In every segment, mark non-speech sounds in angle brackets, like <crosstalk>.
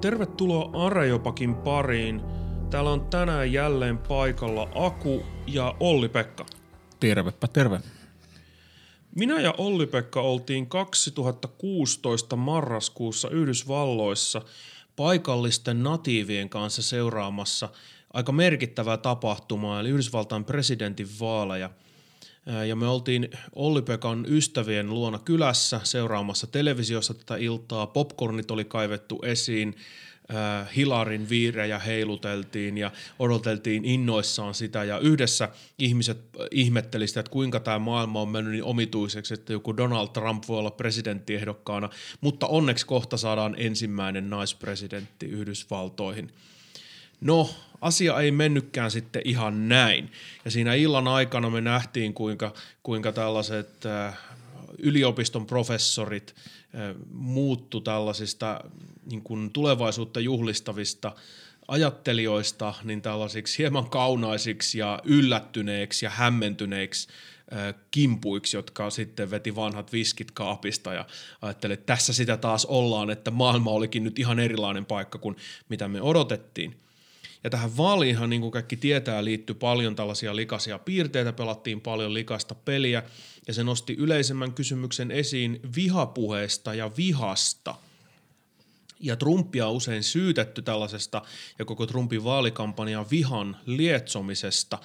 Tervetuloa Arejopakin pariin. Täällä on tänään jälleen paikalla Aku ja Olli-Pekka. Tervepä terve. Minä ja Olli-Pekka oltiin 2016 marraskuussa Yhdysvalloissa paikallisten natiivien kanssa seuraamassa aika merkittävää tapahtumaa, eli Yhdysvaltain presidentin vaaleja. Ja me oltiin Olli-Pekan ystävien luona kylässä seuraamassa televisiossa tätä iltaa. Popcornit oli kaivettu esiin, Hilarin viirejä heiluteltiin ja odoteltiin innoissaan sitä ja yhdessä ihmiset ihmettelivät sitä, että kuinka tämä maailma on mennyt niin omituiseksi, että joku Donald Trump voi olla presidenttiehdokkaana, mutta onneksi kohta saadaan ensimmäinen naispresidentti Yhdysvaltoihin. No, asia ei mennytkään sitten ihan näin. Ja siinä illan aikana me nähtiin, kuinka, kuinka tällaiset yliopiston professorit muuttu tällaisista niin kuin tulevaisuutta juhlistavista ajattelijoista niin tällaisiksi hieman kaunaisiksi ja yllättyneiksi ja hämmentyneiksi kimpuiksi, jotka sitten veti vanhat viskit kaapista ja ajatteli, että tässä sitä taas ollaan, että maailma olikin nyt ihan erilainen paikka kuin mitä me odotettiin. Ja tähän vaaliinhan, niin kuin kaikki tietää, liittyy paljon tällaisia likaisia piirteitä, pelattiin paljon likasta peliä, ja se nosti yleisemmän kysymyksen esiin vihapuheesta ja vihasta. Ja Trumpia on usein syytetty tällaisesta ja koko Trumpin vaalikampanjan vihan lietsomisesta.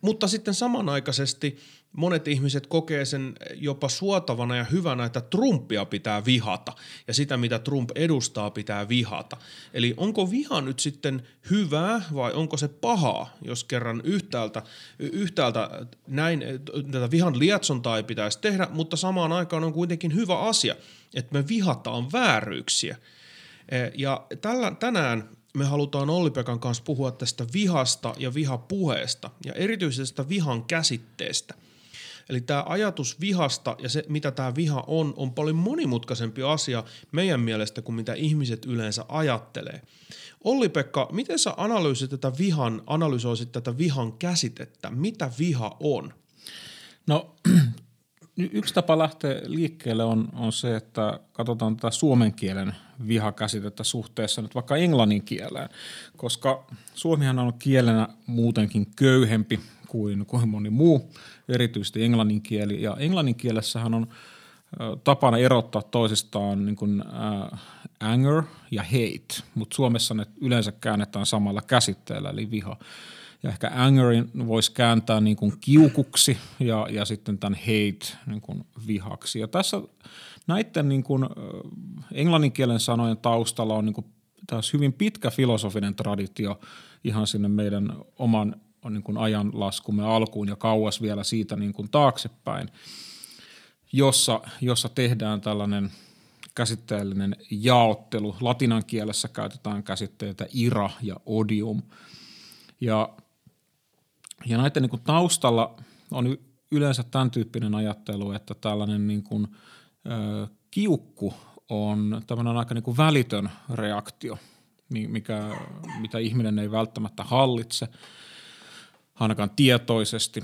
Mutta sitten samanaikaisesti monet ihmiset kokee sen jopa suotavana ja hyvänä, että Trumpia pitää vihata ja sitä, mitä Trump edustaa, pitää vihata. Eli onko viha nyt sitten hyvää vai onko se pahaa, jos kerran yhtäältä, yhtäältä näin, tätä vihan lietsontaa ei pitäisi tehdä, mutta samaan aikaan on kuitenkin hyvä asia, että me vihataan vääryyksiä. E, ja tällä, tänään me halutaan Olli-Pekan kanssa puhua tästä vihasta ja vihapuheesta ja erityisesti tästä vihan käsitteestä. Eli tämä ajatus vihasta ja se, mitä tämä viha on, on paljon monimutkaisempi asia meidän mielestä kuin mitä ihmiset yleensä ajattelee. Olli-Pekka, miten sä analyysit tätä vihan, analysoisit tätä vihan käsitettä? Mitä viha on? No <clears throat> yksi tapa lähteä liikkeelle on, on se, että katsotaan tätä suomen kielen vihakäsitettä suhteessa nyt vaikka englannin kieleen, koska suomihan on kielenä muutenkin köyhempi kuin, kuin moni muu, erityisesti englannin kieli. Ja englannin kielessähän on tapana erottaa toisistaan niin kuin, äh, anger ja hate, mutta Suomessa ne yleensä käännetään samalla käsitteellä, eli viha. Ja ehkä angerin voisi kääntää niin kuin kiukuksi ja, ja sitten tämän hate niin kuin vihaksi. Ja tässä näiden niin kuin, englanninkielen sanojen taustalla on niin kuin, taas hyvin pitkä filosofinen traditio ihan sinne meidän oman on niin kuin ajanlaskumme alkuun ja kauas vielä siitä niin kuin taaksepäin, jossa, jossa tehdään tällainen käsitteellinen jaottelu. Latinan kielessä käytetään käsitteitä ira ja odium. Ja, ja näiden niin kuin taustalla on yleensä tämän tyyppinen ajattelu, että tällainen niin kuin, ö, kiukku on tämmöinen aika niin kuin välitön reaktio, mikä, mitä ihminen ei välttämättä hallitse – ainakaan tietoisesti.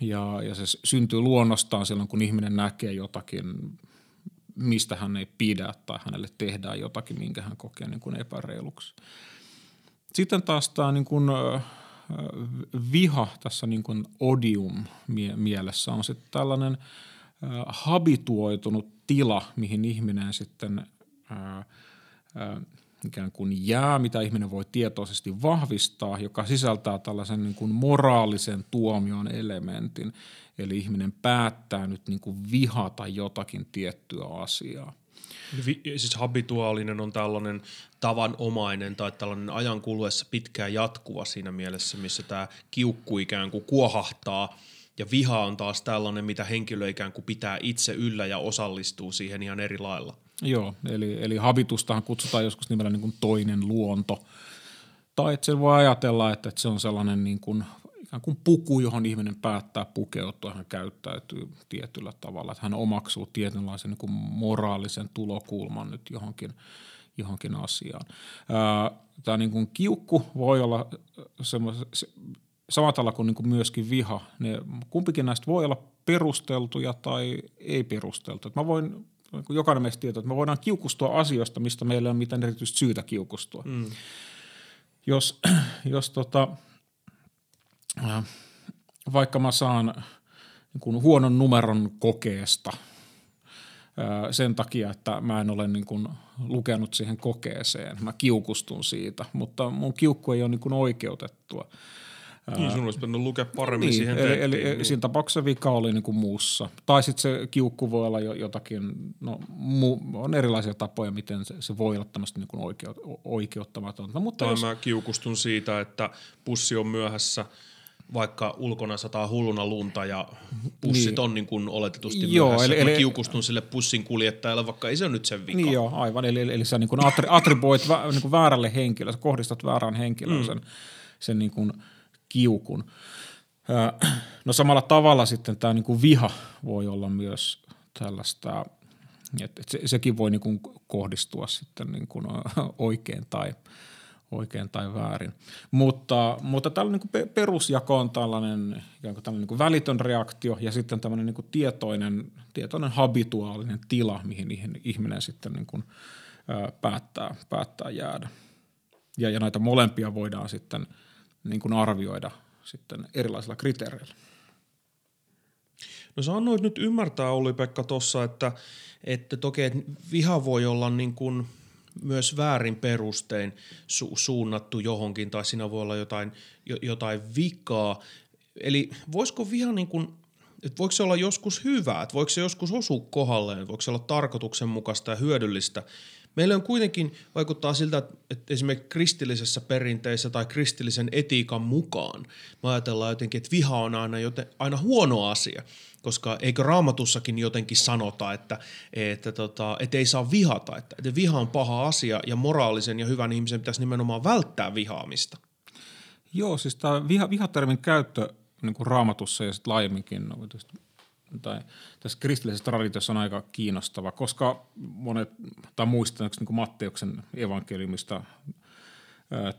Ja, ja se syntyy luonnostaan silloin, kun ihminen näkee jotakin, mistä hän ei pidä tai hänelle tehdään jotakin, minkä hän kokee niin kuin epäreiluksi. Sitten taas tämä niin kuin, viha tässä niin kuin odium mielessä on sitten tällainen habituoitunut tila, mihin ihminen sitten ikään kuin jää, mitä ihminen voi tietoisesti vahvistaa, joka sisältää tällaisen niin kuin moraalisen tuomion elementin. Eli ihminen päättää nyt niin kuin vihata jotakin tiettyä asiaa. Vi, siis habituaalinen on tällainen tavanomainen tai tällainen ajan kuluessa pitkään jatkuva siinä mielessä, missä tämä kiukku ikään kuin kuohahtaa ja viha on taas tällainen, mitä henkilö ikään kuin pitää itse yllä ja osallistuu siihen ihan eri lailla. Joo, eli, eli habitustahan kutsutaan joskus nimellä niin kuin toinen luonto. Tai että se voi ajatella, että, että se on sellainen niin kuin, ikään kuin puku, johon ihminen päättää pukeutua, hän käyttäytyy tietyllä tavalla, että hän omaksuu tietynlaisen niin kuin moraalisen tulokulman nyt johonkin, johonkin asiaan. Tämä niin kuin kiukku voi olla samalla tavalla kuin, niin kuin myöskin viha. Ne, kumpikin näistä voi olla perusteltuja tai ei perusteltuja. Mä voin jokainen meistä tietää, että me voidaan kiukustua asioista, mistä meillä ei ole mitään erityistä syytä kiukustua. Mm. Jos, <clears throat> jos tota, äh, vaikka mä saan niin kuin huonon numeron kokeesta – sen takia, että mä en ole niin kuin lukenut siihen kokeeseen. Mä kiukustun siitä, mutta mun kiukku ei ole niin kuin oikeutettua. Niin, sun olisi pitänyt lukea paremmin niin, siihen eli, eli niin. siinä tapauksessa vika oli niin kuin muussa. Tai sitten se kiukku voi olla jotakin, no mu, on erilaisia tapoja, miten se, se voi olla tämmöistä niin kuin oikeut, oikeuttamatonta. Mutta tai jos... mä kiukustun siitä, että pussi on myöhässä – vaikka ulkona sataa hulluna lunta ja pussit niin. on niin kuin oletetusti joo, myöhässä, eli, eli, kiukustun sille pussin kuljettajalle, vaikka ei se ole nyt sen vika. Niin joo, aivan. Eli, eli, eli sä niin kuin attri, attribuoit vä, niin kuin väärälle henkilölle, sä kohdistat väärään henkilöön mm. sen, sen niin kuin kiukun. No samalla tavalla sitten tämä niin kuin viha voi olla myös tällaista, että se, sekin voi niin kuin kohdistua sitten niin kuin oikein tai – oikein tai väärin. Mutta, mutta tällainen niin perusjako on tällainen, ikään kuin tällainen niin välitön reaktio ja sitten tämmöinen niin tietoinen, tietoinen habituaalinen tila, mihin ihminen sitten niin kuin, ää, päättää, päättää jäädä. Ja, ja näitä molempia voidaan sitten niin kuin arvioida sitten erilaisilla kriteereillä. No sä annoit nyt ymmärtää, Olli-Pekka, tuossa, että, että toki että viha voi olla niin kuin – myös väärin perustein su- suunnattu johonkin tai siinä voi olla jotain, jo, jotain vikaa. Eli voisiko viha niin kuin, että voiko se olla joskus hyvää, että voiko se joskus osua kohdalleen, voiko se olla tarkoituksenmukaista ja hyödyllistä. Meillä on kuitenkin, vaikuttaa siltä, että esimerkiksi kristillisessä perinteessä tai kristillisen etiikan mukaan me ajatellaan jotenkin, että viha on aina, joten, aina huono asia koska eikö raamatussakin jotenkin sanota, että, että, tota, että ei saa vihata, että, että viha on paha asia ja moraalisen ja hyvän ihmisen pitäisi nimenomaan välttää vihaamista. Joo, siis tämä viha, vihatermin käyttö niin kuin raamatussa ja sitten laajemminkin no, tai tässä kristillisessä traditiossa on aika kiinnostava, koska monet, tai muistan niin kuin Matteuksen evankeliumista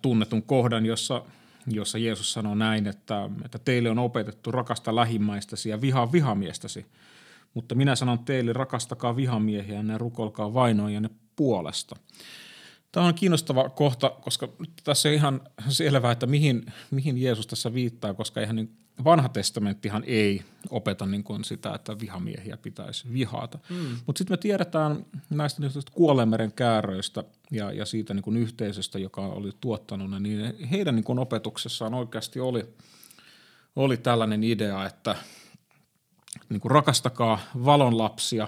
tunnetun kohdan, jossa – jossa Jeesus sanoo näin, että, että teille on opetettu rakasta lähimmäistäsi ja vihaa vihamiestäsi. Mutta minä sanon teille, rakastakaa vihamiehiä ja rukolkaa vainoijanne puolesta. Tämä on kiinnostava kohta, koska tässä on ihan selvää, että mihin, mihin Jeesus tässä viittaa, koska ihan niin vanha testamenttihan ei opeta niin kuin sitä, että vihamiehiä pitäisi vihata. Mm. Mutta sitten me tiedetään näistä kuollemeren kääröistä ja, ja siitä niin kuin yhteisöstä, joka oli tuottanut ne, niin heidän niin kuin opetuksessaan oikeasti oli, oli tällainen idea, että niin kuin rakastakaa valon lapsia,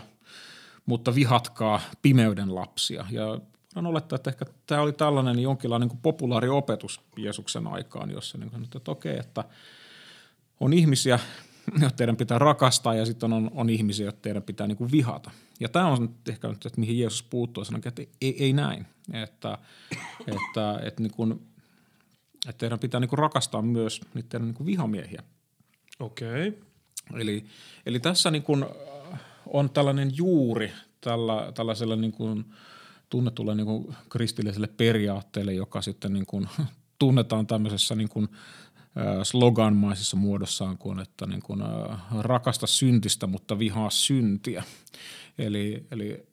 mutta vihatkaa pimeyden lapsia. Ja on olettaa, että ehkä tämä oli tällainen jonkinlainen niin kuin populaari opetus Jeesuksen aikaan, jossa niin kuin, että okei, että – on ihmisiä, joita teidän pitää rakastaa ja sitten on, on ihmisiä, joita teidän pitää niin kuin vihata. Ja tämä on ehkä nyt, että mihin Jeesus puuttuu, sanoo, että ei, ei näin, että, että, että, niin kuin, että teidän pitää niin kuin rakastaa myös niitä teidän niin kuin vihamiehiä. Okei. Okay. Eli, eli tässä niin kuin on tällainen juuri tällä, tällaisella niin kuin tunnetulle niin kuin kristilliselle periaatteelle, joka sitten niin kuin <laughs> tunnetaan tämmöisessä niin kuin sloganmaisessa muodossaan kuin, että niin kuin, rakasta syntistä, mutta vihaa syntiä. Eli, eli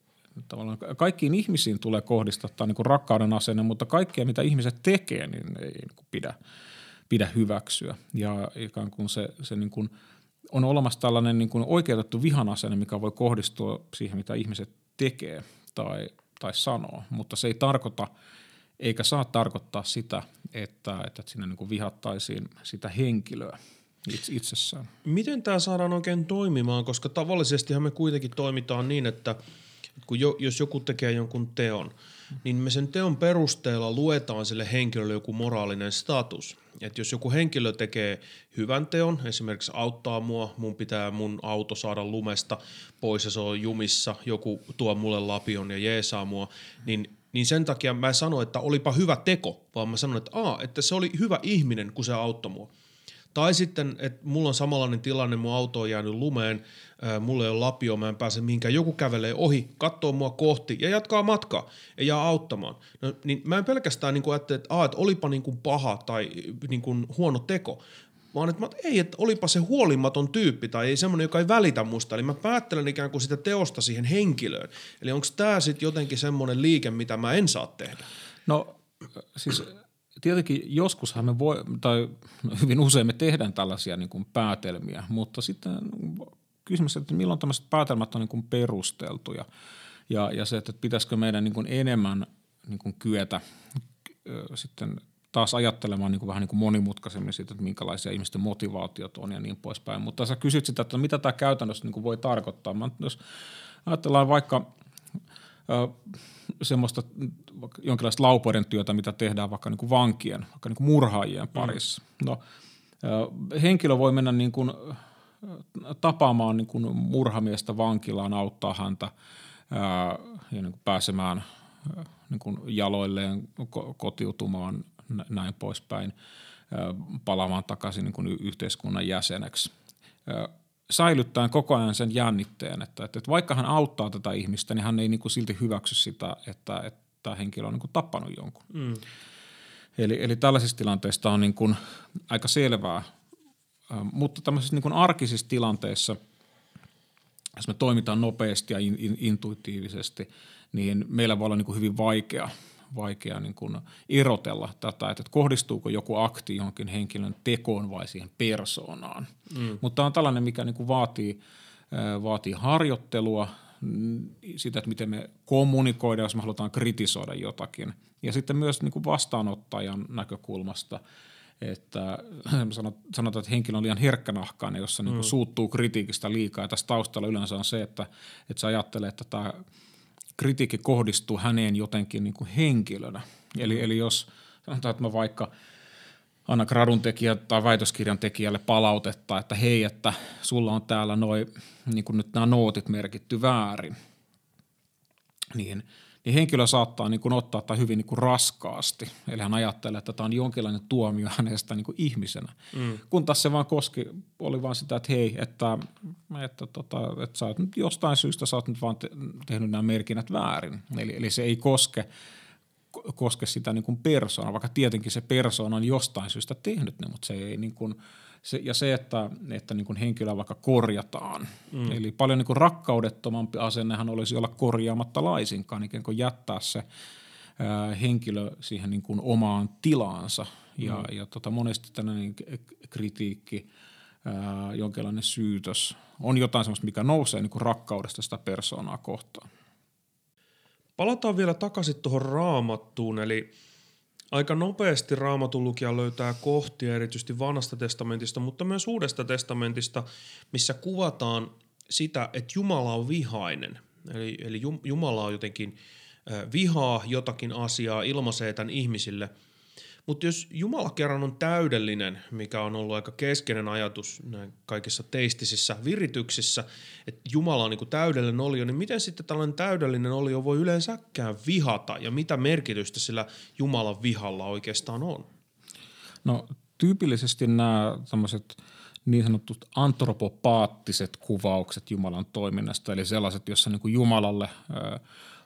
tavallaan kaikkiin ihmisiin tulee kohdistaa niin kuin rakkauden asenne, mutta kaikkea mitä ihmiset tekee, niin ei niin kuin pidä, pidä hyväksyä. Ja ikään kuin se, se niin kuin on olemassa tällainen niin kuin oikeutettu vihan asenne, mikä voi kohdistua siihen, mitä ihmiset tekee tai, tai sanoo, mutta se ei tarkoita – eikä saa tarkoittaa sitä, että, että siinä niin vihattaisiin sitä henkilöä itsessään. Miten tämä saadaan oikein toimimaan, koska tavallisestihan me kuitenkin toimitaan niin, että kun jo, jos joku tekee jonkun teon, niin me sen teon perusteella luetaan sille henkilölle joku moraalinen status. Et jos joku henkilö tekee hyvän teon, esimerkiksi auttaa mua, mun pitää mun auto saada lumesta pois ja se on jumissa, joku tuo mulle lapion ja jeesaa mua, niin niin sen takia mä en sano, että olipa hyvä teko, vaan mä sanon, että, aa, että se oli hyvä ihminen, kun se auttoi mua. Tai sitten, että mulla on samanlainen tilanne, mun auto on jäänyt lumeen, mulla ei ole lapio, mä en pääse mihinkään, joku kävelee ohi, katsoo mua kohti ja jatkaa matkaa ja jää auttamaan. No, niin mä en pelkästään niin ajattele, että, että olipa niin kuin paha tai niin kuin huono teko, vaan että mä, ei, että olipa se huolimaton tyyppi tai ei semmoinen, joka ei välitä musta. Eli mä päättelen ikään kuin sitä teosta siihen henkilöön. Eli onko tämä sitten jotenkin semmoinen liike, mitä mä en saa tehdä? No siis tietenkin joskushan me voi, tai hyvin usein me tehdään tällaisia niin kuin päätelmiä, mutta sitten kysymys, että milloin tämmöiset päätelmät on niin kuin perusteltuja ja, ja se, että pitäisikö meidän niin kuin enemmän niin kuin kyetä sitten taas ajattelemaan niin kuin vähän niin kuin monimutkaisemmin siitä, että minkälaisia ihmisten motivaatiot on ja niin poispäin. Mutta sä kysyt sitä, että mitä tämä käytännössä niin kuin voi tarkoittaa. Mä, jos ajatellaan vaikka ö, semmoista jonkinlaista laupoiden työtä, mitä tehdään vaikka niin kuin vankien, vaikka niin kuin murhaajien parissa. Mm. No, ö, henkilö voi mennä niin kuin, tapaamaan niin kuin murhamiestä vankilaan, auttaa häntä ää, ja niin kuin pääsemään niin kuin jaloilleen, kotiutumaan, näin poispäin, palaamaan takaisin niin kuin yhteiskunnan jäseneksi. Säilyttäen koko ajan sen jännitteen, että, että vaikka hän auttaa tätä ihmistä, niin hän ei niin kuin silti hyväksy sitä, että, että henkilö on niin kuin tappanut jonkun. Mm. Eli, eli tällaisissa tilanteissa on niin kuin aika selvää, mutta tämmöisissä niin kuin arkisissa tilanteissa, jos me toimitaan nopeasti ja in, in, intuitiivisesti, niin meillä voi olla niin kuin hyvin vaikea – vaikea niin kuin erotella tätä, että kohdistuuko joku akti johonkin henkilön tekoon vai siihen persoonaan. Mm. Mutta tämä on tällainen, mikä niin kuin vaatii, vaatii harjoittelua, mm, sitä, että miten me kommunikoidaan, jos me halutaan kritisoida jotakin. Ja sitten myös niin kuin vastaanottajan näkökulmasta, että <clears throat> sanotaan, että henkilö on liian herkkänahkainen, jossa niin kuin mm. suuttuu kritiikistä liikaa. Ja tässä taustalla yleensä on se, että, että se ajattelee, että tämä kritiikki kohdistuu häneen jotenkin niin kuin henkilönä. Eli, eli jos sanotaan, että mä vaikka annan gradun tekijä tai väitöskirjan tekijälle palautetta, että hei, että sulla on täällä noin niin kuin nyt nämä nootit merkitty väärin, niin – niin henkilö saattaa niin kuin ottaa tai hyvin niin kuin raskaasti. Eli hän ajattelee, että tämä on jonkinlainen tuomio hänestä niin kuin ihmisenä. Mm. Kun taas se vaan koski, oli vaan sitä, että hei, että, että, tota, että sä oot nyt jostain syystä sä oot nyt vaan te- tehnyt nämä merkinnät väärin. Eli, eli se ei koske koske sitä niin kuin persoonaa, vaikka tietenkin se persoona on jostain syystä tehnyt ne, mutta se ei niin kuin – se, ja se, että, että niin kuin henkilöä vaikka korjataan. Mm. Eli paljon niin kuin rakkaudettomampi asennehan olisi olla korjaamatta laisinkaan, ikään kuin jättää se ää, henkilö siihen niin kuin omaan tilaansa. Ja, mm. ja tota, monesti tällainen kritiikki, ää, jonkinlainen syytös on jotain sellaista, mikä nousee niin kuin rakkaudesta sitä persoonaa kohtaan. Palataan vielä takaisin tuohon raamattuun, eli – Aika nopeasti raamatun löytää kohtia erityisesti vanhasta testamentista, mutta myös uudesta testamentista, missä kuvataan sitä, että Jumala on vihainen. Eli, eli Jumala on jotenkin vihaa jotakin asiaa, ilmaisee tämän ihmisille – mutta jos Jumala kerran on täydellinen, mikä on ollut aika keskeinen ajatus näin kaikissa teistisissä virityksissä, että Jumala on niinku täydellinen olio, niin miten sitten tällainen täydellinen olio voi yleensäkään vihata ja mitä merkitystä sillä Jumalan vihalla oikeastaan on? No tyypillisesti nämä tämmöiset niin sanotut antropopaattiset kuvaukset Jumalan toiminnasta, eli sellaiset, joissa niin kuin Jumalalle –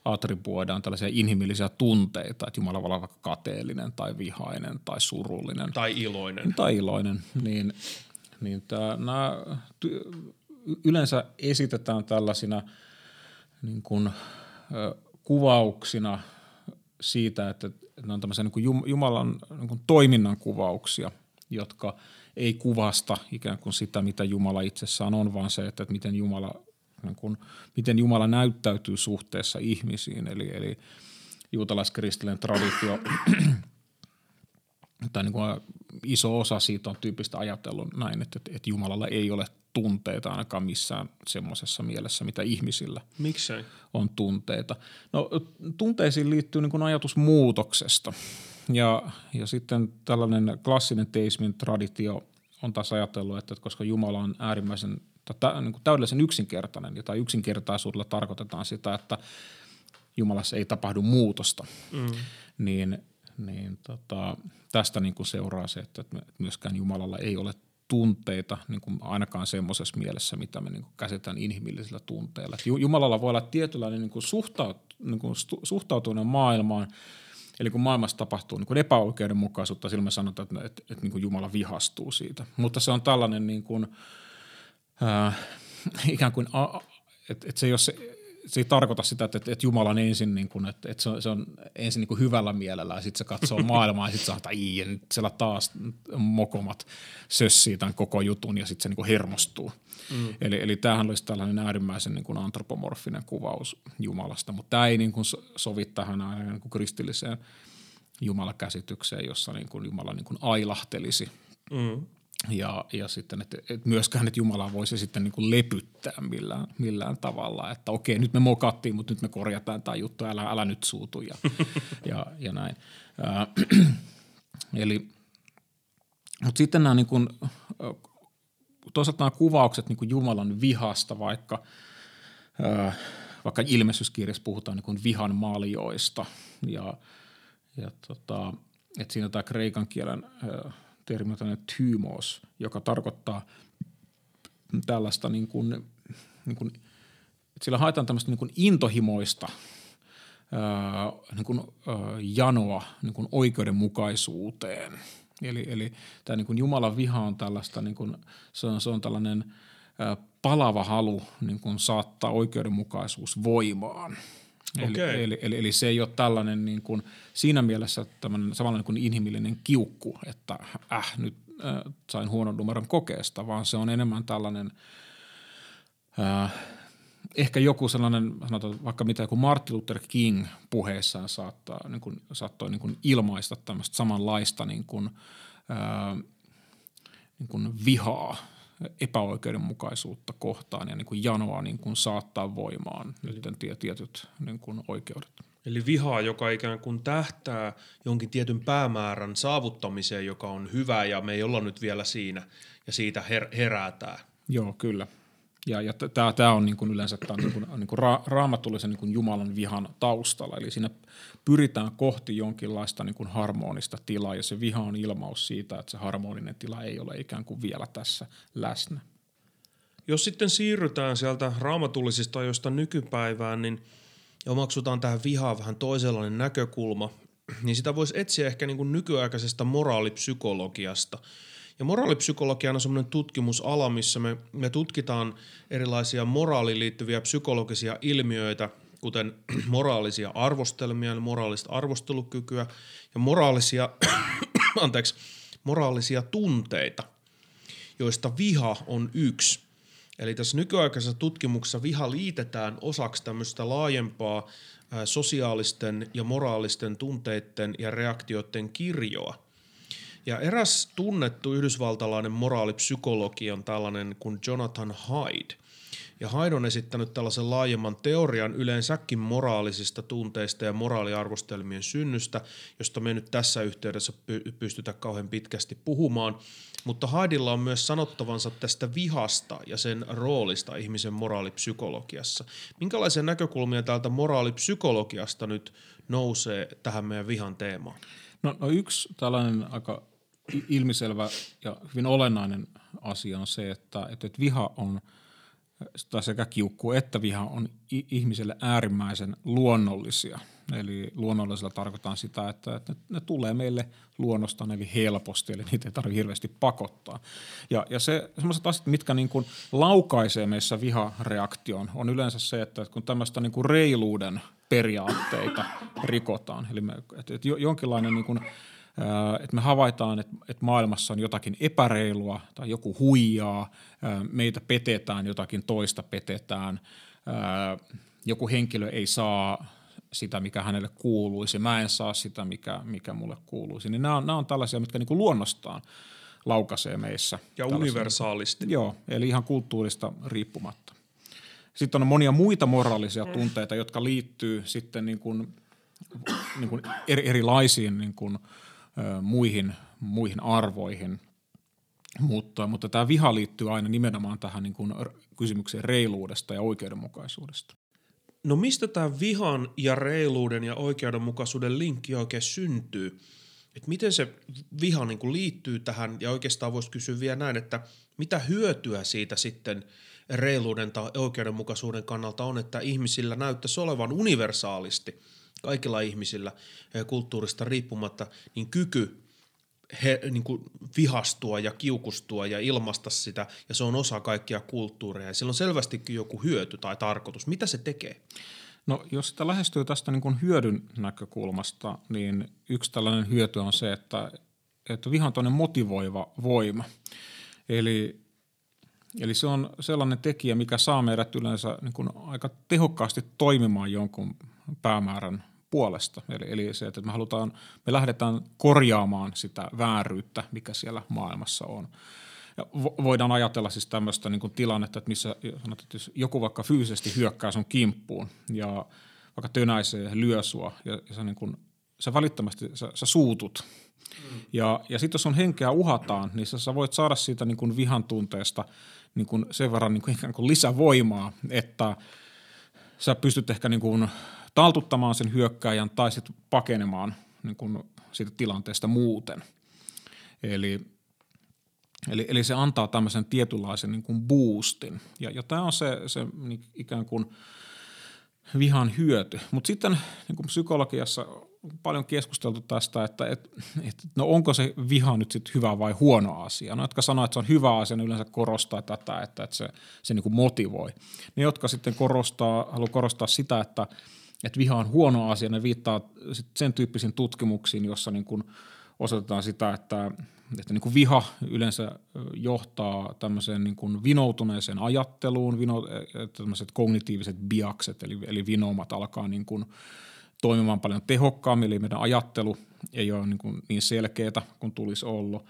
attribuoidaan tällaisia inhimillisiä tunteita, että Jumala voi olla vaikka kateellinen tai vihainen tai surullinen. Tai iloinen. Tai iloinen, niin, niin tämä, nämä yleensä esitetään tällaisina niin kuin, ö, kuvauksina siitä, että ne on tämmöisiä niin Jumalan niin toiminnan kuvauksia, jotka ei kuvasta ikään kuin sitä, mitä Jumala itsessään on, vaan se, että miten Jumala niin kuin, miten Jumala näyttäytyy suhteessa ihmisiin. Eli, eli juutalaiskristillinen traditio <clears throat> tai niin kuin iso osa siitä on tyypistä ajatellut näin, että, että Jumalalla ei ole tunteita ainakaan missään semmoisessa mielessä, mitä ihmisillä Miksei? on tunteita. No tunteisiin liittyy niin kuin ajatus muutoksesta ja, ja sitten tällainen klassinen teismin traditio on taas ajatellut, että koska Jumala on äärimmäisen tä, niin kuin täydellisen yksinkertainen, jota yksinkertaisuudella tarkoitetaan sitä, että Jumalassa ei tapahdu muutosta, mm. niin, niin tota, tästä niin kuin seuraa se, että myöskään Jumalalla ei ole tunteita, niin kuin ainakaan semmoisessa mielessä, mitä me niin kuin käsitään inhimillisillä tunteilla. Jumalalla voi olla tietynlainen niin kuin suhtaut, niin kuin suhtautuminen maailmaan, Eli kun maailmassa tapahtuu niin kuin epäoikeudenmukaisuutta, silloin me sanotaan, että, että, että niin kuin Jumala vihastuu siitä. Mutta se on tällainen niin kuin, äh, <laughs> ikään kuin, että, että se ei ole se, se ei tarkoita sitä, että, että Jumala on ensin, niin kuin, että, että se, on, se on ensin niin kuin hyvällä mielellä ja sitten se katsoo <laughs> maailmaa ja sitten saa, että ja nyt siellä taas mokomat sössii tämän koko jutun ja sitten se niin kuin hermostuu. Mm. Eli, eli tämähän olisi tällainen äärimmäisen niin kuin antropomorfinen kuvaus Jumalasta, mutta tämä ei niin kuin sovi tähän niin kuin kristilliseen Jumalakäsitykseen, jossa niin kuin Jumala niin kuin ailahtelisi. Mm ja, ja sitten, että, että myöskään, että Jumala voisi sitten niin kuin lepyttää millään, millään tavalla, että okei, nyt me mokattiin, mutta nyt me korjataan tämä juttu, älä, älä nyt suutu ja, <laughs> ja, ja näin. <clears throat> Eli, mutta sitten nämä niin kuin, toisaalta nämä kuvaukset niin kuin Jumalan vihasta, vaikka, äh, vaikka ilmestyskirjassa puhutaan niin kuin vihan maljoista ja, ja tota, että siinä tämä kreikan kielen äh, – termi on tymos, joka tarkoittaa tällaista niin kuin, niin kuin, että sillä haetaan tämmöistä niin kuin intohimoista ää, niin kuin, ää, janoa niin kuin oikeudenmukaisuuteen. Eli, eli tämä niin kuin Jumalan viha on tällaista, niin kuin, se, on, se on tällainen ää, palava halu niin kuin saattaa oikeudenmukaisuus voimaan – Eli, okay. eli, eli, eli se ei ole tällainen niin kuin, siinä mielessä tämmöinen samanlainen kuin inhimillinen kiukku, että äh, nyt äh, sain huonon numeron kokeesta, vaan se on enemmän tällainen äh, ehkä joku sellainen, sanotaan vaikka mitä joku Martin Luther King puheessaan saattaa, niin kuin, saattoi niin kuin ilmaista tämmöistä samanlaista niin kuin, ää, niin kuin vihaa epäoikeudenmukaisuutta kohtaan ja niin kuin janoa niin kuin saattaa voimaan nyt tietyt niin kuin oikeudet. Eli vihaa, joka ikään kuin tähtää jonkin tietyn päämäärän saavuttamiseen, joka on hyvä ja me ei olla nyt vielä siinä ja siitä her- herätään. Joo, kyllä. Ja, ja tämä on niin kuin yleensä tää on niin kuin, niin kuin ra, raamatullisen niin kuin Jumalan vihan taustalla, eli siinä pyritään kohti jonkinlaista niin kuin harmonista tilaa, ja se viha on ilmaus siitä, että se harmoninen tila ei ole ikään kuin vielä tässä läsnä. Jos sitten siirrytään sieltä raamatullisista ajoista nykypäivään, niin omaksutaan tähän vihaan vähän toisenlainen näkökulma, niin sitä voisi etsiä ehkä niin kuin nykyaikaisesta moraalipsykologiasta – ja moraalipsykologia on semmoinen tutkimusala, missä me, me tutkitaan erilaisia moraaliin liittyviä psykologisia ilmiöitä, kuten <clears throat> moraalisia arvostelmia, moraalista arvostelukykyä ja moraalisia, <clears throat> anteeksi, moraalisia tunteita, joista viha on yksi. Eli tässä nykyaikaisessa tutkimuksessa viha liitetään osaksi tämmöistä laajempaa sosiaalisten ja moraalisten tunteiden ja reaktioiden kirjoa – ja eräs tunnettu yhdysvaltalainen moraalipsykologi on tällainen kuin Jonathan Hyde. Ja Hyde on esittänyt tällaisen laajemman teorian yleensäkin moraalisista tunteista ja moraaliarvostelmien synnystä, josta me nyt tässä yhteydessä py- pystytä kauhean pitkästi puhumaan. Mutta Haidilla on myös sanottavansa tästä vihasta ja sen roolista ihmisen moraalipsykologiassa. Minkälaisia näkökulmia täältä moraalipsykologiasta nyt nousee tähän meidän vihan teemaan? No, no yksi tällainen aika ilmiselvä ja hyvin olennainen asia on se, että, että viha on, tai sekä kiukku että viha on ihmiselle äärimmäisen luonnollisia. Eli luonnollisella tarkoitan sitä, että, että ne, tulee meille luonnosta eli helposti, eli niitä ei tarvitse hirveästi pakottaa. Ja, ja se, sellaiset asiat, mitkä niin kuin laukaisee meissä vihareaktion, on yleensä se, että kun tämmöistä niin kuin reiluuden periaatteita rikotaan, eli me, että, että jonkinlainen niin kuin – että me havaitaan, että, että maailmassa on jotakin epäreilua tai joku huijaa, meitä petetään, jotakin toista petetään, joku henkilö ei saa sitä, mikä hänelle kuuluisi, mä en saa sitä, mikä, mikä mulle kuuluisi. Niin nämä on, nämä on tällaisia, mitkä niin kuin luonnostaan laukaisee meissä. Ja universaalisti. Joo, eli ihan kulttuurista riippumatta. Sitten on monia muita moraalisia tunteita, jotka liittyy sitten niin kuin, niin kuin erilaisiin niin kuin, muihin, muihin arvoihin. Mutta, mutta tämä viha liittyy aina nimenomaan tähän niin kuin kysymykseen reiluudesta ja oikeudenmukaisuudesta. No mistä tämä vihan ja reiluuden ja oikeudenmukaisuuden linkki oikein syntyy? Et miten se viha niin kuin liittyy tähän ja oikeastaan voisi kysyä vielä näin, että mitä hyötyä siitä sitten reiluuden tai oikeudenmukaisuuden kannalta on, että ihmisillä näyttäisi olevan universaalisti, kaikilla ihmisillä eh, kulttuurista riippumatta, niin kyky he, niin kuin vihastua ja kiukustua ja ilmaista sitä, ja se on osa kaikkia kulttuureja. Ja sillä on selvästikin joku hyöty tai tarkoitus. Mitä se tekee? No jos sitä lähestyy tästä niin kuin hyödyn näkökulmasta, niin yksi tällainen hyöty on se, että, että viha on motivoiva voima. Eli, eli se on sellainen tekijä, mikä saa meidät yleensä niin kuin aika tehokkaasti toimimaan jonkun päämäärän puolesta. Eli, eli se, että me halutaan, me lähdetään korjaamaan sitä vääryyttä, mikä siellä maailmassa on. Ja voidaan ajatella siis tämmöistä niin kuin tilannetta, että missä sanot, että jos joku vaikka fyysisesti hyökkää sun kimppuun ja vaikka tönäisee, lyö sua ja, ja sä, niin kuin, sä välittömästi sä, sä suutut. Mm. Ja, ja sitten jos on henkeä uhataan, niin sä, sä voit saada siitä niin kuin vihan tunteesta niin kuin sen verran niin kuin ikään kuin lisävoimaa, että sä pystyt ehkä niin kuin taltuttamaan sen hyökkääjän tai sitten pakenemaan niin kuin siitä tilanteesta muuten. Eli, eli, eli se antaa tämmöisen tietynlaisen niin kuin boostin. Ja, ja tämä on se, se niin ikään kuin vihan hyöty. Mutta sitten niin kuin psykologiassa on paljon keskusteltu tästä, että et, et, no onko se viha nyt sitten hyvä vai huono asia. No jotka sanoo, että se on hyvä asia, ne yleensä korostaa tätä, että, että se, se niin kuin motivoi. Ne, jotka sitten korostaa, haluaa korostaa sitä, että – että viha on huono asia, ne viittaa sen tyyppisiin tutkimuksiin, jossa niin kuin osoitetaan sitä, että, että niin kuin viha yleensä johtaa tämmöiseen niin kuin vinoutuneeseen ajatteluun, vino, tämmöiset kognitiiviset biakset, eli, eli vinoumat alkaa niin kuin toimimaan paljon tehokkaammin, eli meidän ajattelu ei ole niin, kuin niin selkeää kuin tulisi olla.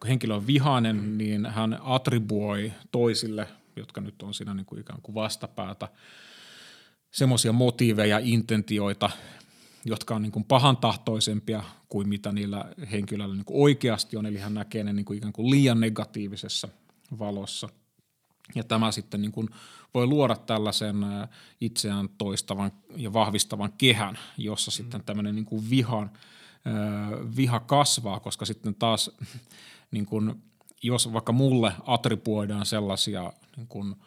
Kun henkilö on vihainen, niin hän attribuoi toisille, jotka nyt on siinä niin kuin ikään kuin vastapäätä, semmoisia motiiveja, intentioita, jotka on niin kuin pahantahtoisempia kuin mitä niillä henkilöillä niin kuin oikeasti on, eli hän näkee ne niin kuin ikään kuin liian negatiivisessa valossa. Ja tämä sitten niin kuin voi luoda tällaisen itseään toistavan ja vahvistavan kehän, jossa mm. sitten tämmöinen niin kuin vihan, viha kasvaa, koska sitten taas <laughs> niin kuin, jos vaikka mulle attribuoidaan sellaisia niin kuin –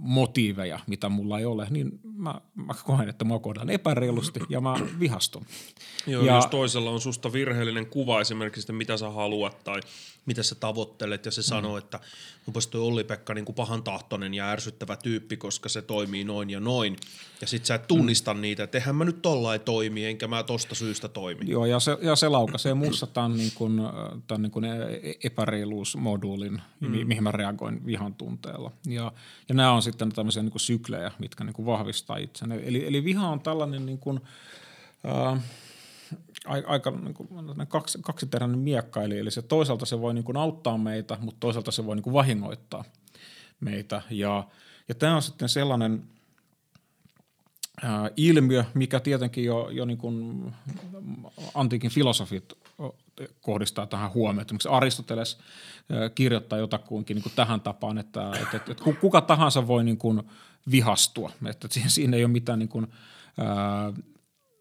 motiiveja, mitä mulla ei ole, niin mä, mä koen, että mä kohdaan epäreilusti ja mä vihastun. Joo, ja, jos toisella on susta virheellinen kuva esimerkiksi, että mitä sä haluat tai mitä sä tavoittelet ja se mm. sanoo, että onpas toi Olli-Pekka niin kuin pahan tahtoinen ja ärsyttävä tyyppi, koska se toimii noin ja noin. Ja sit sä et tunnista mm. niitä, että eihän mä nyt tollain toimi, enkä mä tosta syystä toimi. Joo, ja se, ja se laukaisee muussa tämän, niin kuin, tämän niin kuin epäreiluusmoduulin, mm. mihin mä reagoin vihan tunteella. Ja, ja nämä on sitten tämmöisiä niin kuin syklejä, mitkä niin kuin vahvistaa itseäni. Eli, eli viha on tällainen niin kuin, äh, aika niin kuin, kaksi, kaksiteräinen miekka, eli, eli se toisaalta se voi niin kuin auttaa meitä, mutta toisaalta se voi niin kuin vahingoittaa meitä. Ja, ja tämä on sitten sellainen ää, ilmiö, mikä tietenkin jo, jo niin kuin antiikin filosofit kohdistaa tähän huomioon. Esimerkiksi Aristoteles kirjoittaa jotakuinkin niin kuin tähän tapaan, että, että, että, että kuka tahansa voi niin kuin vihastua. Että siinä ei ole mitään niin kuin, ää,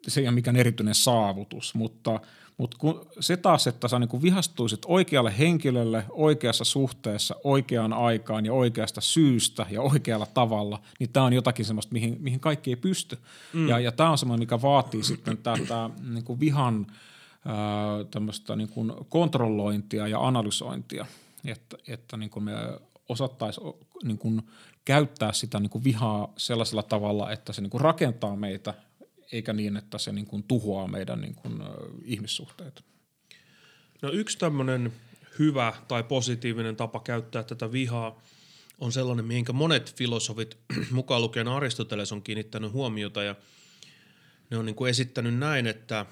se ei ole mikään erityinen saavutus, mutta, mutta kun se taas, että sä niin vihastuisit oikealle henkilölle oikeassa suhteessa, oikeaan aikaan ja oikeasta syystä ja oikealla tavalla, niin tämä on jotakin semmoista, mihin, mihin kaikki ei pysty. Mm. Ja, ja tämä on semmoinen, mikä vaatii sitten tätä niin kuin vihan tämmöistä niin kuin kontrollointia ja analysointia, että, että niin kuin me osattaisiin niin kuin käyttää sitä niin kuin vihaa sellaisella tavalla, että se niin kuin rakentaa meitä eikä niin, että se niin kuin tuhoaa meidän niin kuin, ihmissuhteet. No yksi tämmöinen hyvä tai positiivinen tapa käyttää tätä vihaa on sellainen, mihinkä monet filosofit, <clears throat> mukaan lukien Aristoteles, on kiinnittänyt huomiota ja ne on niin kuin esittänyt näin, että,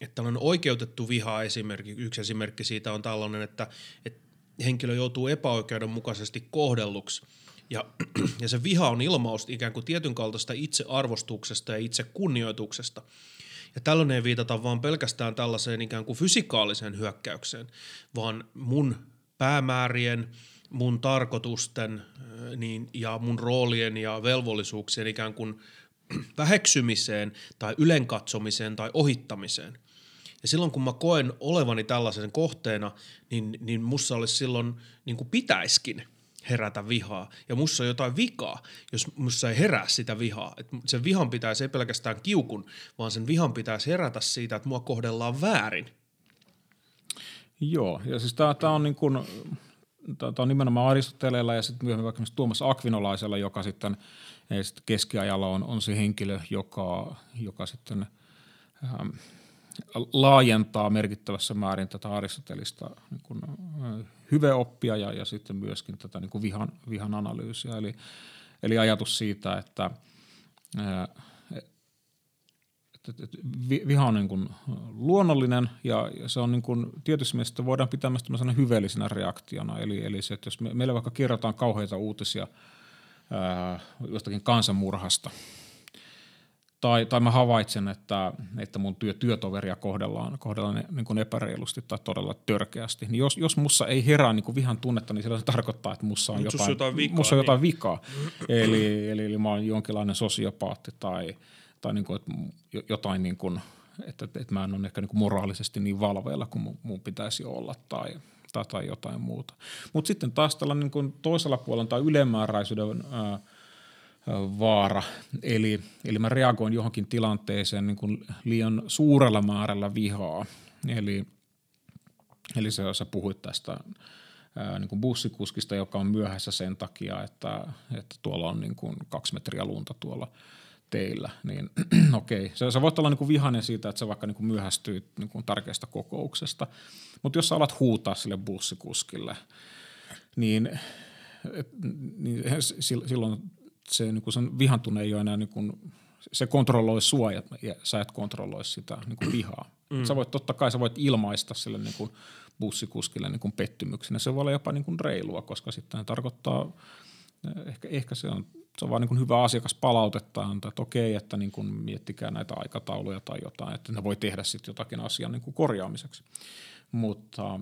että tällainen oikeutettu viha esimerkki, yksi esimerkki siitä on tällainen, että, että henkilö joutuu epäoikeudenmukaisesti kohdelluksi – ja, <clears throat> ja se viha on ilmaus ikään kuin tietyn kaltaista itsearvostuksesta ja itse-kunnioituksesta. Ja tällöin ei viitata vaan pelkästään tällaiseen ikään kuin fysikaaliseen hyökkäykseen, vaan mun päämäärien, mun tarkoitusten niin, ja mun roolien ja velvollisuuksien ikään kuin <clears throat> väheksymiseen tai ylenkatsomiseen tai ohittamiseen. Ja silloin kun mä koen olevani tällaisen kohteena, niin, niin mussa olisi silloin, niin kuin pitäiskin – herätä vihaa. Ja mussa on jotain vikaa, jos mussa ei herää sitä vihaa. Et sen vihan pitäisi ei pelkästään kiukun, vaan sen vihan pitäisi herätä siitä, että mua kohdellaan väärin. Joo, ja siis tämä on niin kuin, tämä on nimenomaan Aristoteleella ja sitten myöhemmin vaikka Tuomas Akvinolaisella, joka sitten, sitten keskiajalla on, on se henkilö, joka, joka sitten ähm, laajentaa merkittävässä määrin tätä Aristotelista niin kuin, äh, hyveoppia ja, ja sitten myöskin tätä niin kuin vihan, vihan analyysiä. Eli, eli ajatus siitä, että että, että viha on niin kuin luonnollinen ja, se on niin kuin, tietysti mielessä voidaan pitää myös tämmöisenä hyveellisenä reaktiona. Eli, eli se, että jos me, meille vaikka kerrotaan kauheita uutisia jostakin kansanmurhasta – tai, tai mä havaitsen, että, että mun työ, työtoveria kohdellaan, kohdellaan niin kuin epäreilusti tai todella törkeästi. Niin jos, jos mussa ei herää niin kuin vihan tunnetta, niin se tarkoittaa, että mussa on jotain, jotain vikaa. Mussa on jotain niin. vikaa. eli, eli, eli mä oon jonkinlainen sosiopaatti tai, tai niin kuin, että jotain, niin kuin, että, että mä en ole ehkä niin kuin moraalisesti niin valveilla kuin mun, mun pitäisi olla tai, tai, tai jotain muuta. Mutta sitten taas tällä niin kuin toisella puolella tai ylemmääräisyyden ää, vaara. Eli, eli mä reagoin johonkin tilanteeseen niin kuin liian suurella määrällä vihaa. Eli, eli sä, sä puhuit tästä niin kuin bussikuskista, joka on myöhässä sen takia, että, että tuolla on niin kuin kaksi metriä lunta tuolla teillä, niin <clears throat> okei, okay. sä, sä voit olla niin kuin vihainen siitä, että sä vaikka niin kuin myöhästyy niin kuin tärkeästä kokouksesta, mutta jos sä alat huutaa sille bussikuskille, niin, et, niin silloin se niin kuin sen vihan tunne ei ole enää niin kuin, se kontrolloi sua ja, ja sä et kontrolloi sitä niin kuin vihaa. Mm. Sä voit, totta kai sä voit ilmaista sille niin kuin bussikuskille niin kuin pettymyksenä. Se voi olla jopa niin kuin reilua, koska sitten tarkoittaa, ehkä, ehkä se on, se on vaan niin hyvä asiakas palautetta antaa, että okei, että niin kuin miettikää näitä aikatauluja tai jotain, että ne voi tehdä sitten jotakin asian niin kuin korjaamiseksi. Mutta,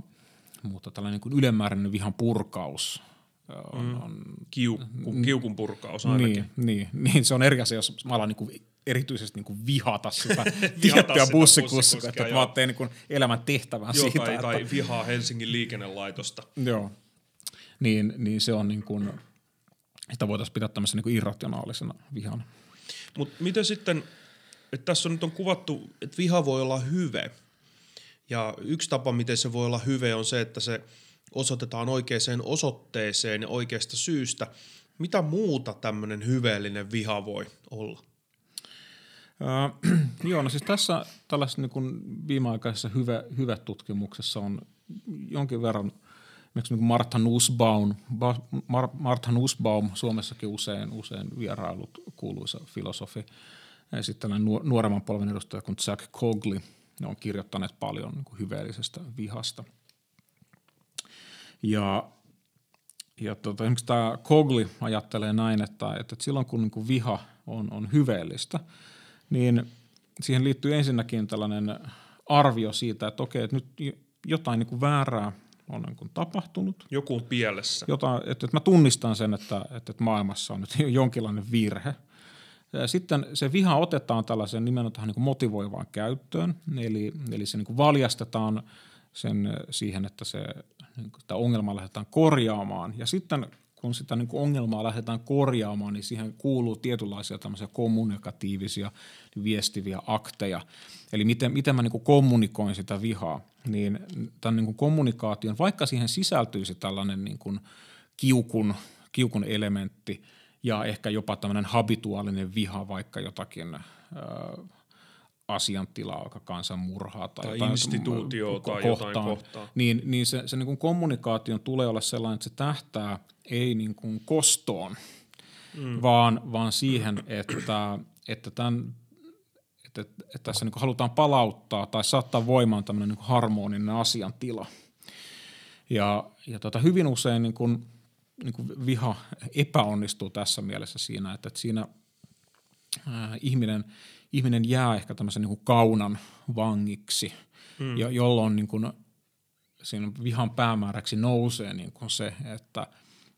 mutta tällainen niin kuin ylemmääräinen vihan purkaus – on, mm. on Kiukku, kiukun purkaus ainakin. Niin, niin, niin, se on eri asia, jos mä alan niin erityisesti niin vihata sitä <laughs> tiettyä bussikussia, että mä teen niin elämän tehtävän joo, siitä. Tai, että... tai vihaa Helsingin liikennelaitosta. Joo, niin, niin se on niin kuin, sitä voitaisiin pitää tämmöisen niin irrationaalisena vihana. Mutta miten sitten, että tässä on nyt on kuvattu, että viha voi olla hyve. Ja yksi tapa, miten se voi olla hyve, on se, että se – osoitetaan oikeaan osoitteeseen ja oikeasta syystä. Mitä muuta tämmöinen hyveellinen viha voi olla? Äh, <clears throat> joo, no siis tässä tällaisessa niin viimeaikaisessa hyvä, hyvä tutkimuksessa on jonkin verran esimerkiksi niin Martha Nussbaum, Mar, Martha Nussbaum, Suomessakin usein, usein vierailut kuuluisa filosofi, ja sitten nuoremman polven edustaja kuin Jack Cogley, ne on kirjoittaneet paljon niin hyveellisestä vihasta – ja, ja tota, esimerkiksi tämä Kogli ajattelee näin, että, että silloin kun niin viha on, on hyveellistä, niin siihen liittyy ensinnäkin tällainen arvio siitä, että okei, että nyt jotain niin väärää on niin kuin tapahtunut. Joku on pielessä. Jota, että, että mä tunnistan sen, että, että maailmassa on nyt <laughs> jonkinlainen virhe. Sitten se viha otetaan tällaisen nimenomaan niin motivoivaan käyttöön, eli, eli se niin valjastetaan sen siihen, että se niin sitä ongelmaa lähdetään korjaamaan. Ja sitten kun sitä niin kuin ongelmaa lähdetään korjaamaan, niin siihen kuuluu tietynlaisia tämmöisiä kommunikatiivisia viestiviä akteja. Eli miten, miten mä niin kuin kommunikoin sitä vihaa, niin tämän niin kuin kommunikaation, vaikka siihen sisältyisi tällainen niin kuin kiukun, kiukun elementti ja ehkä jopa tämmöinen habituaalinen viha vaikka jotakin – asiantilaa, vaikka kansanmurhaa tai, tai jotain instituutio tai kohtaan, jotain kohtaa. Niin, niin se, se niin kuin kommunikaation tulee olla sellainen, että se tähtää ei niin kuin kostoon, mm. vaan, vaan siihen, että, että, tämän, että, että tässä niin kuin halutaan palauttaa tai saattaa voimaan tämmöinen niin kuin harmoninen asiantila. Ja, ja tota, hyvin usein niin kuin, niin kuin viha epäonnistuu tässä mielessä siinä, että, että siinä äh, ihminen – ihminen jää ehkä tämmöisen niin kuin kaunan vangiksi, mm. jo, jolloin niin kuin siinä vihan päämääräksi nousee niin kuin se, että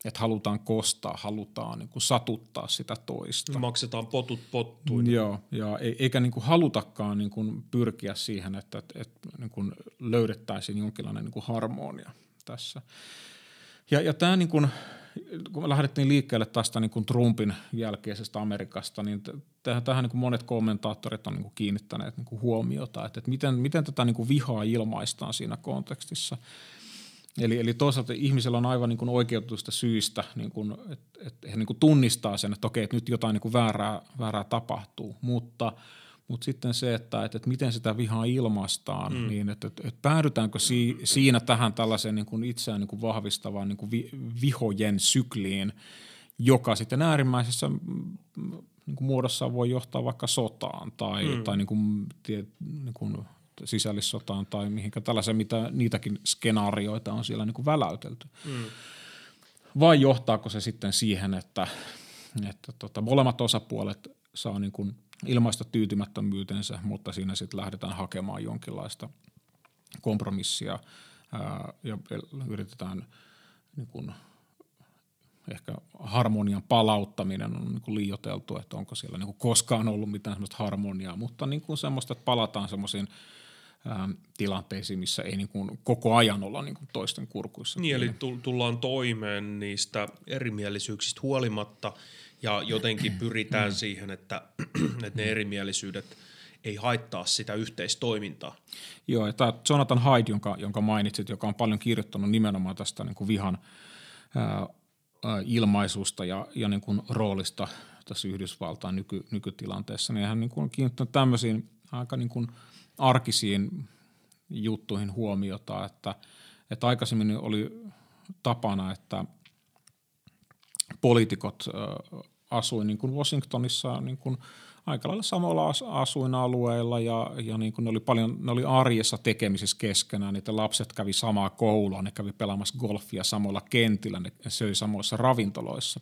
että halutaan kostaa, halutaan niin kuin satuttaa sitä toista. Maksetaan potut pottuun. Joo, ja eikä niin kuin halutakaan niin kuin pyrkiä siihen, että, että, että niin kuin löydettäisiin jonkinlainen niin kuin harmonia tässä. Ja, ja tämä niin kuin, kun me lähdettiin liikkeelle tästä niin kuin Trumpin jälkeisestä Amerikasta, niin tähän, tähän niin kuin monet kommentaattorit on niin kuin kiinnittäneet niin kuin huomiota, että, että miten, miten tätä niin kuin vihaa ilmaistaan siinä kontekstissa. Eli, eli toisaalta ihmisellä on aivan niin kuin oikeutusta syistä, niin kuin, että, että he niin kuin tunnistaa sen, että okei, että nyt jotain niin kuin väärää, väärää tapahtuu, mutta – mutta sitten se, että, että, että miten sitä vihaa ilmaistaan, mm. niin että, että, että päädytäänkö si, siinä tähän tällaiseen niin kuin itseään niin kuin vahvistavaan niin kuin vi, vihojen sykliin, joka sitten äärimmäisessä mm, niin kuin muodossa voi johtaa vaikka sotaan tai, mm. tai niin kuin, tie, niin kuin sisällissotaan tai mihinkä tällaisen, mitä niitäkin skenaarioita on siellä niin kuin väläytelty. Mm. Vai johtaako se sitten siihen, että, että tota, molemmat osapuolet saa niin kuin – ilmaista tyytymättömyytensä, mutta siinä sitten lähdetään hakemaan jonkinlaista kompromissia ää, ja yritetään niin kun, ehkä harmonian palauttaminen on niin liioteltu, että onko siellä niin koskaan ollut mitään semmoista harmoniaa, mutta niin kuin semmoista, että palataan semmoisiin tilanteisiin, missä ei niin kuin koko ajan olla niin kuin toisten kurkuissa. Niin, eli tullaan toimeen niistä erimielisyyksistä huolimatta – ja <clears throat> jotenkin pyritään siihen, että, <clears throat> että ne erimielisyydet ei haittaa sitä yhteistoimintaa. Joo, ja tämä Jonathan Hyde, jonka, jonka mainitsit, joka on paljon kirjoittanut nimenomaan tästä niin kuin vihan ää, ilmaisusta ja, ja niin kuin roolista tässä Yhdysvaltain nyky, nykytilanteessa, niin hän niin kuin on kiinnittänyt tämmöisiin aika niin kuin arkisiin juttuihin huomiota, että, että aikaisemmin oli tapana, että poliitikot asuin niin kuin Washingtonissa niin kuin aika lailla samalla asuinalueilla ja, ja niin kuin ne oli paljon, ne oli arjessa tekemisissä keskenään, niitä lapset kävi samaa koulua, ne kävi pelaamassa golfia samoilla kentillä, ne söi samoissa ravintoloissa.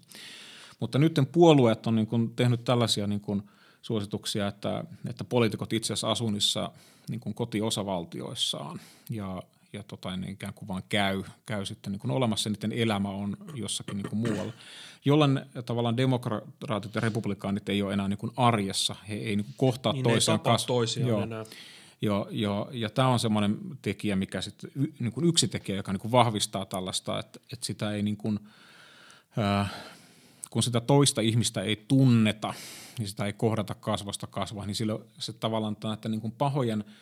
Mutta nyt puolueet on niin kuin tehnyt tällaisia niin kuin suosituksia, että, että poliitikot itse asiassa asunnissa niin kuin kotiosavaltioissaan ja, ja tota, niin ikään kuin vaan käy, käy sitten niin kuin olemassa, niiden elämä on jossakin niin kuin muualla jolloin tavallaan demokraatit ja republikaanit ei ole enää niin kuin arjessa, he ei niin kuin kohtaa niin toisiaan. Ei toisiaan Joo. enää. Joo, jo, ja tämä on semmoinen tekijä, mikä sitten niin kuin yksi tekijä, joka niin kuin vahvistaa tällaista, että, että sitä ei niin kuin, äh, kun sitä toista ihmistä ei tunneta, niin sitä ei kohdata kasvosta kasvaa, niin silloin se tavallaan että niin kuin pahojen –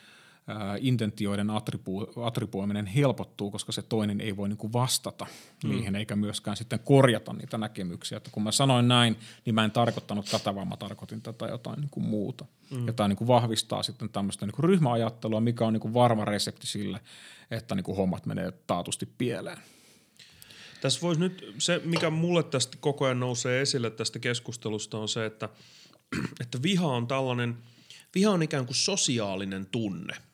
intentioiden attribu- attribuoiminen helpottuu, koska se toinen ei voi niin kuin vastata mm. niihin eikä myöskään sitten korjata niitä näkemyksiä. Että kun mä sanoin näin, niin mä en tarkoittanut tätä, vaan mä tarkoitin tätä jotain niin kuin muuta. Mm. Ja tämä niin kuin vahvistaa sitten tämmöistä niin kuin ryhmäajattelua, mikä on niin kuin varma resepti sille, että niin kuin hommat menee taatusti pieleen. Tässä voisi nyt, se mikä mulle tästä koko ajan nousee esille tästä keskustelusta on se, että, <clears throat> että viha on tällainen, viha on ikään kuin sosiaalinen tunne –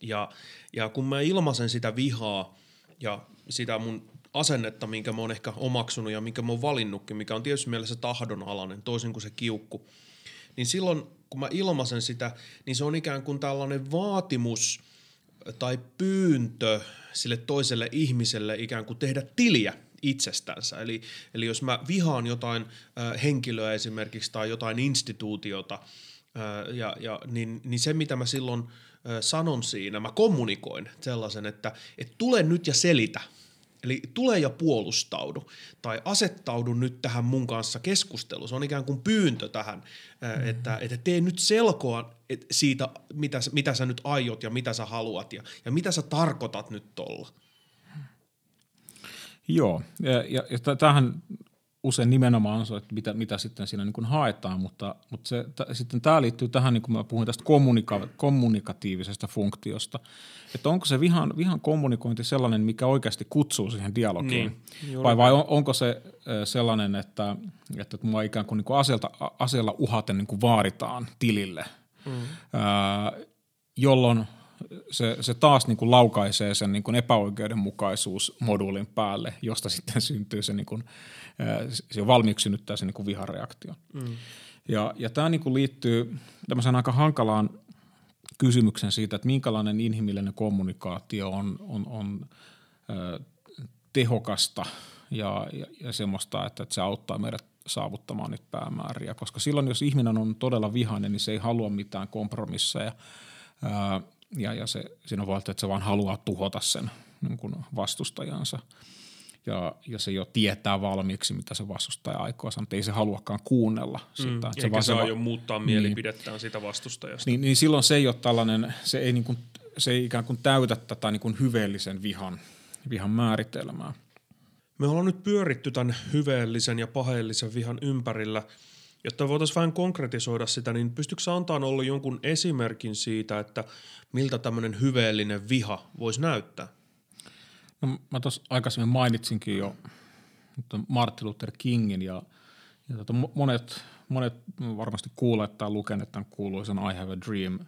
ja, ja kun mä ilmaisen sitä vihaa ja sitä mun asennetta, minkä mä oon ehkä omaksunut ja minkä mä oon valinnutkin, mikä on tietysti mielessä tahdonalainen, toisin kuin se kiukku, niin silloin kun mä ilmaisen sitä, niin se on ikään kuin tällainen vaatimus tai pyyntö sille toiselle ihmiselle ikään kuin tehdä tiliä itsestänsä. Eli, eli jos mä vihaan jotain äh, henkilöä esimerkiksi tai jotain instituutiota, äh, ja, ja, niin, niin se mitä mä silloin – sanon siinä, mä kommunikoin sellaisen, että, että tule nyt ja selitä. Eli tule ja puolustaudu tai asettaudu nyt tähän mun kanssa keskusteluun. Se on ikään kuin pyyntö tähän, mm-hmm. että, että tee nyt selkoa siitä, mitä, mitä sä nyt aiot ja mitä sä haluat ja, ja mitä sä tarkoitat nyt tuolla. Joo, ja, ja, ja tämähän usein nimenomaan on se, että mitä, mitä sitten siinä niin kuin haetaan, mutta, mutta se, t- sitten tämä liittyy tähän, niin kuin mä puhuin tästä kommunika- kommunikatiivisesta funktiosta, että onko se vihan, vihan kommunikointi sellainen, mikä oikeasti kutsuu siihen dialogiin, niin, vai, vai on, onko se sellainen, että, että mua ikään kuin, niin kuin aseelta, aseella uhaten niin kuin vaaditaan tilille, mm. ää, jolloin se, se taas niin kuin laukaisee sen niin kuin epäoikeudenmukaisuusmoduulin päälle, josta sitten syntyy se niin kuin – se on valmiiksi synnyttää sen niin vihareaktion. Mm. Ja, ja tämä niin kuin liittyy tämmöiseen aika hankalaan kysymyksen siitä, että minkälainen inhimillinen kommunikaatio on, on, on ö, tehokasta ja, ja, ja semmoista, että, että se auttaa meidät saavuttamaan niitä päämääriä. Koska silloin, jos ihminen on todella vihainen, niin se ei halua mitään kompromisseja. Ja, ja se, siinä on valta, että se vaan haluaa tuhota sen niin kuin vastustajansa – ja, ja se jo tietää valmiiksi, mitä se vastustaja aikoo sanoa, ei se haluakaan kuunnella sitä. Mm, se eikä saa jo muuttaa niin. mielipidettään niin, sitä vastustaja. Niin, niin silloin se ei ole tällainen, se ei, niin kuin, se ei ikään kuin täytä tätä niin kuin hyveellisen vihan, vihan määritelmää. Me ollaan nyt pyöritty tämän hyveellisen ja paheellisen vihan ympärillä – Jotta voitaisiin vähän konkretisoida sitä, niin pystytkö antaa olla jonkun esimerkin siitä, että miltä tämmöinen hyveellinen viha voisi näyttää? No, mä tuossa aikaisemmin mainitsinkin jo Martin Luther Kingin ja, ja tota, monet, monet varmasti kuuleet tai lukeneet tämän kuuluisen I have a dream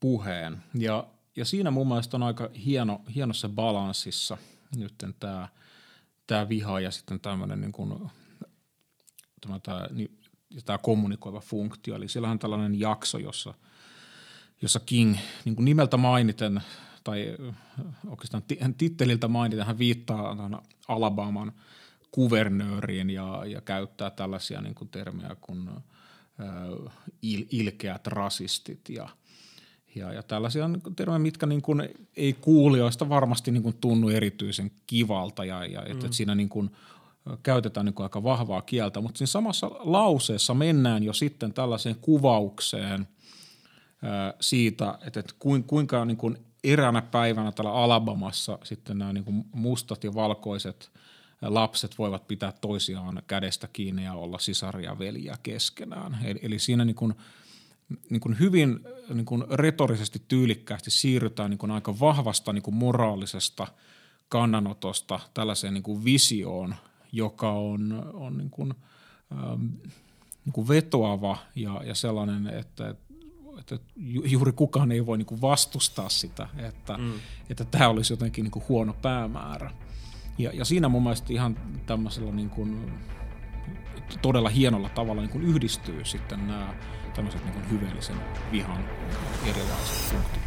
puheen. Ja, ja siinä mun mielestä on aika hieno, hienossa balanssissa nyt tämä, tämä viha ja sitten tämmöinen niin kuin, tämä, tämä, niin tämä kommunikoiva funktio. Eli siellä on tällainen jakso, jossa, jossa King niin kuin nimeltä mainiten, tai oikeastaan titteliltä mainiten, hän viittaa Alabaman kuvernööriin ja, ja käyttää tällaisia niin kuin termejä kuin il, ilkeät rasistit ja, ja, ja tällaisia termejä, mitkä niin kuin ei kuulijoista varmasti niin kuin tunnu erityisen kivalta ja, ja mm. että siinä niin kuin käytetään niin kuin aika vahvaa kieltä, mutta siinä samassa lauseessa mennään jo sitten tällaiseen kuvaukseen siitä, että kuinka niin kuin eräänä päivänä täällä Alabamassa sitten nämä niin kuin mustat ja valkoiset lapset voivat pitää toisiaan kädestä kiinni ja olla sisaria ja veliä keskenään. Eli, eli siinä niin kuin, niin kuin hyvin niin kuin retorisesti tyylikkäästi siirrytään niin kuin aika vahvasta niin kuin moraalisesta kannanotosta tällaiseen niin kuin visioon – joka on, on niin kuin, ähm, niin kuin vetoava ja, ja sellainen, että, että juuri kukaan ei voi niin kuin vastustaa sitä, että, mm. että tämä olisi jotenkin niin kuin huono päämäärä. Ja, ja siinä mun mielestä ihan tämmöisellä niin kuin, todella hienolla tavalla niin kuin yhdistyy sitten nämä tämmöiset niin kuin hyveellisen vihan erilaiset punktit.